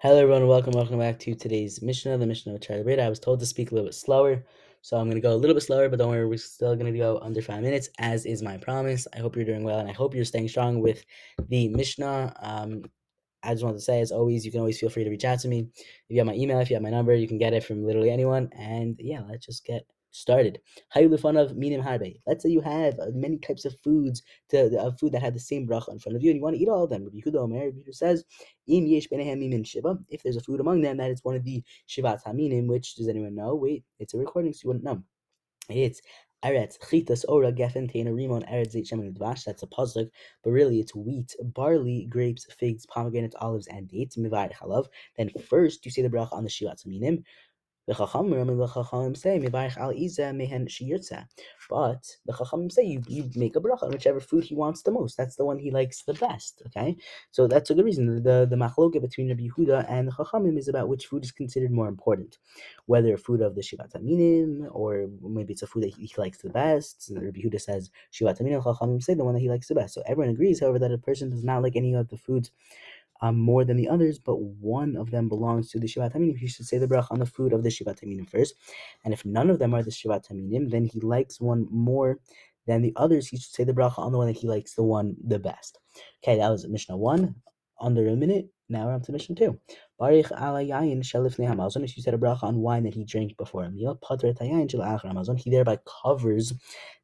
Hello, everyone. Welcome, welcome back to today's Mishnah, the Mishnah of Charlie Breda. I was told to speak a little bit slower, so I'm going to go a little bit slower, but don't worry, we're still going to go under five minutes, as is my promise. I hope you're doing well, and I hope you're staying strong with the Mishnah. Um, I just want to say, as always, you can always feel free to reach out to me. If you have my email, if you have my number, you can get it from literally anyone. And yeah, let's just get started. of minim harbe. Let's say you have uh, many types of foods to of food that have the same bracha in front of you, and you want to eat all of them. Rabbi Yehuda Omer, Rabbi Yehuda says, Im yesh. If there's a food among them that is one of the shivat haminim, which does anyone know? Wait, it's a recording, so you wouldn't know. It's Eretz, Chitas, Ora, Geffen, Tena, Rimon, Eretz, Zait, Shemen, Dvash. That's a puzzle, but really it's wheat, barley, grapes, figs, pomegranates, olives, and dates. Mivayit Chalav. Then first you say the bracha on the Shivat Haminim. The Chachamim say Mivarich al Iza mehen. But the Chachamim say you, you make a bracha on whichever food he wants the most. That's the one he likes the best. Okay, so that's a good reason. The the machloket between Rabbi Yehuda and the Chachamim is about which food is considered more important, whether food of the Shivat Haminim or maybe it's a food that he, he likes the best. Rabbi Yehuda says Shivat Haminim. Chachamim say the one that he likes the best. So everyone agrees, however, that a person does not like any of the foods um, more than the others, but one of them belongs to the Shivat Haminim. He should say the bracha on the food of the Shivat Haminim first. And if none of them are the Shivat Haminim, then he likes one more than the others. He should say the bracha on the one that he likes the one the best. Okay, that was Mishnah 1. Under a minute, now we're on to Mishnah 2. Baruch ala yayin shalifnei hamazon. If you said a bracha on wine that he drank before a meal, patr tayayin hamazon. He thereby covers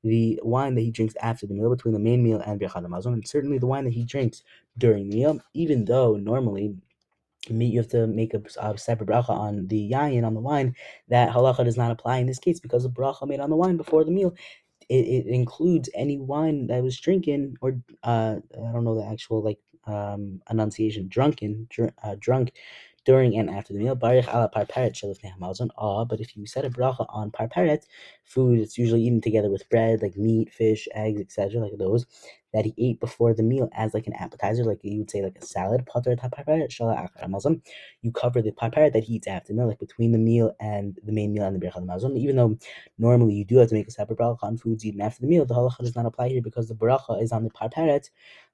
the wine that he drinks after the meal between the main meal and birchad hamazon, and certainly the wine that he drinks during the meal, even though normally you have to make a, a, separate bracha on the yayin on the wine. That halacha does not apply in this case because the bracha made on the wine before the meal. It, it includes any wine that was drinking or uh, I don't know the actual like um, enunciation, drunken, dr- uh, drunk during and after the meal. Baruch ala hamazon. Ah, but if you set a bracha on parperet, food it's usually eaten together with bread, like meat, fish, eggs, etc., like those that he ate before the meal as like an appetizer, like you would say like a salad. You cover the parperet that he eats after the meal, like between the meal and the main meal and the birchad mazon. Even though normally you do have to make a separate bracha on foods eaten after the meal, the halacha does not apply here because the bracha is on the parperet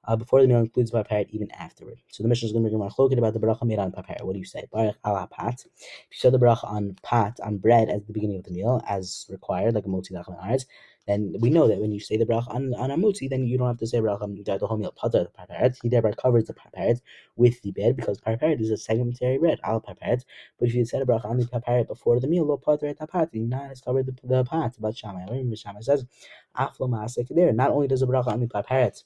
uh, before the meal includes the even afterward. So the mission is going to bring a cloak about the bracha made on parperet. What do you say? Baruch ala pat. If you said the bracha on pat on bread at the beginning of the meal, as required, like a motzi lachem then we know that when you say the bracha on, on a mutzi, then you don't have to say bracha the whole meal. Pater the parperet. He thereby covers the parperet with the bread because parperet is a segmentary bread, al parperet. But if you said a bracha on the parperet before the meal, lo pater et pater, you not has covered the, the pat. But Shammai, remember Shammai says, aflo maasek there. Not only does the bracha on the parperet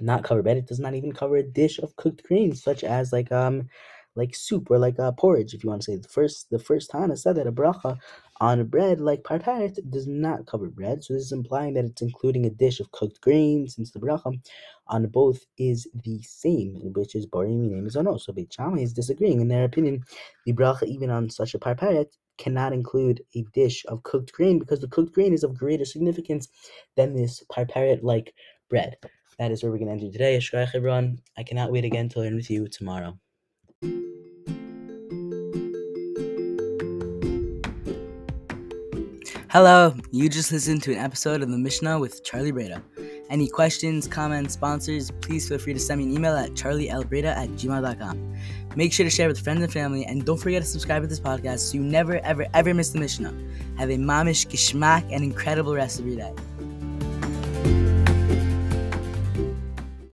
not cover bread, it does not even cover a dish of cooked grains, such as like um like soup or like a porridge, if you want to say the first the first Tana said that a bracha on bread like parparet does not cover bread, so this is implying that it's including a dish of cooked grains, since the bracha on both is the same, which is boring name is no. So Beit Shammai is disagreeing. In their opinion, the bracha even on such a parparet cannot include a dish of cooked grain because the cooked grain is of greater significance than this parparet like bread. That is where we're going to end today. Ashkrach everyone. I cannot wait again to learn with you tomorrow. Hello, you just listened to an episode of the Mishnah with Charlie Breda. Any questions, comments, sponsors, please feel free to send me an email at charlielbreda at gmail.com. Make sure to share with friends and family, and don't forget to subscribe to this podcast so you never, ever, ever miss the Mishnah. Have a mamish, gishmak, and incredible rest of your day.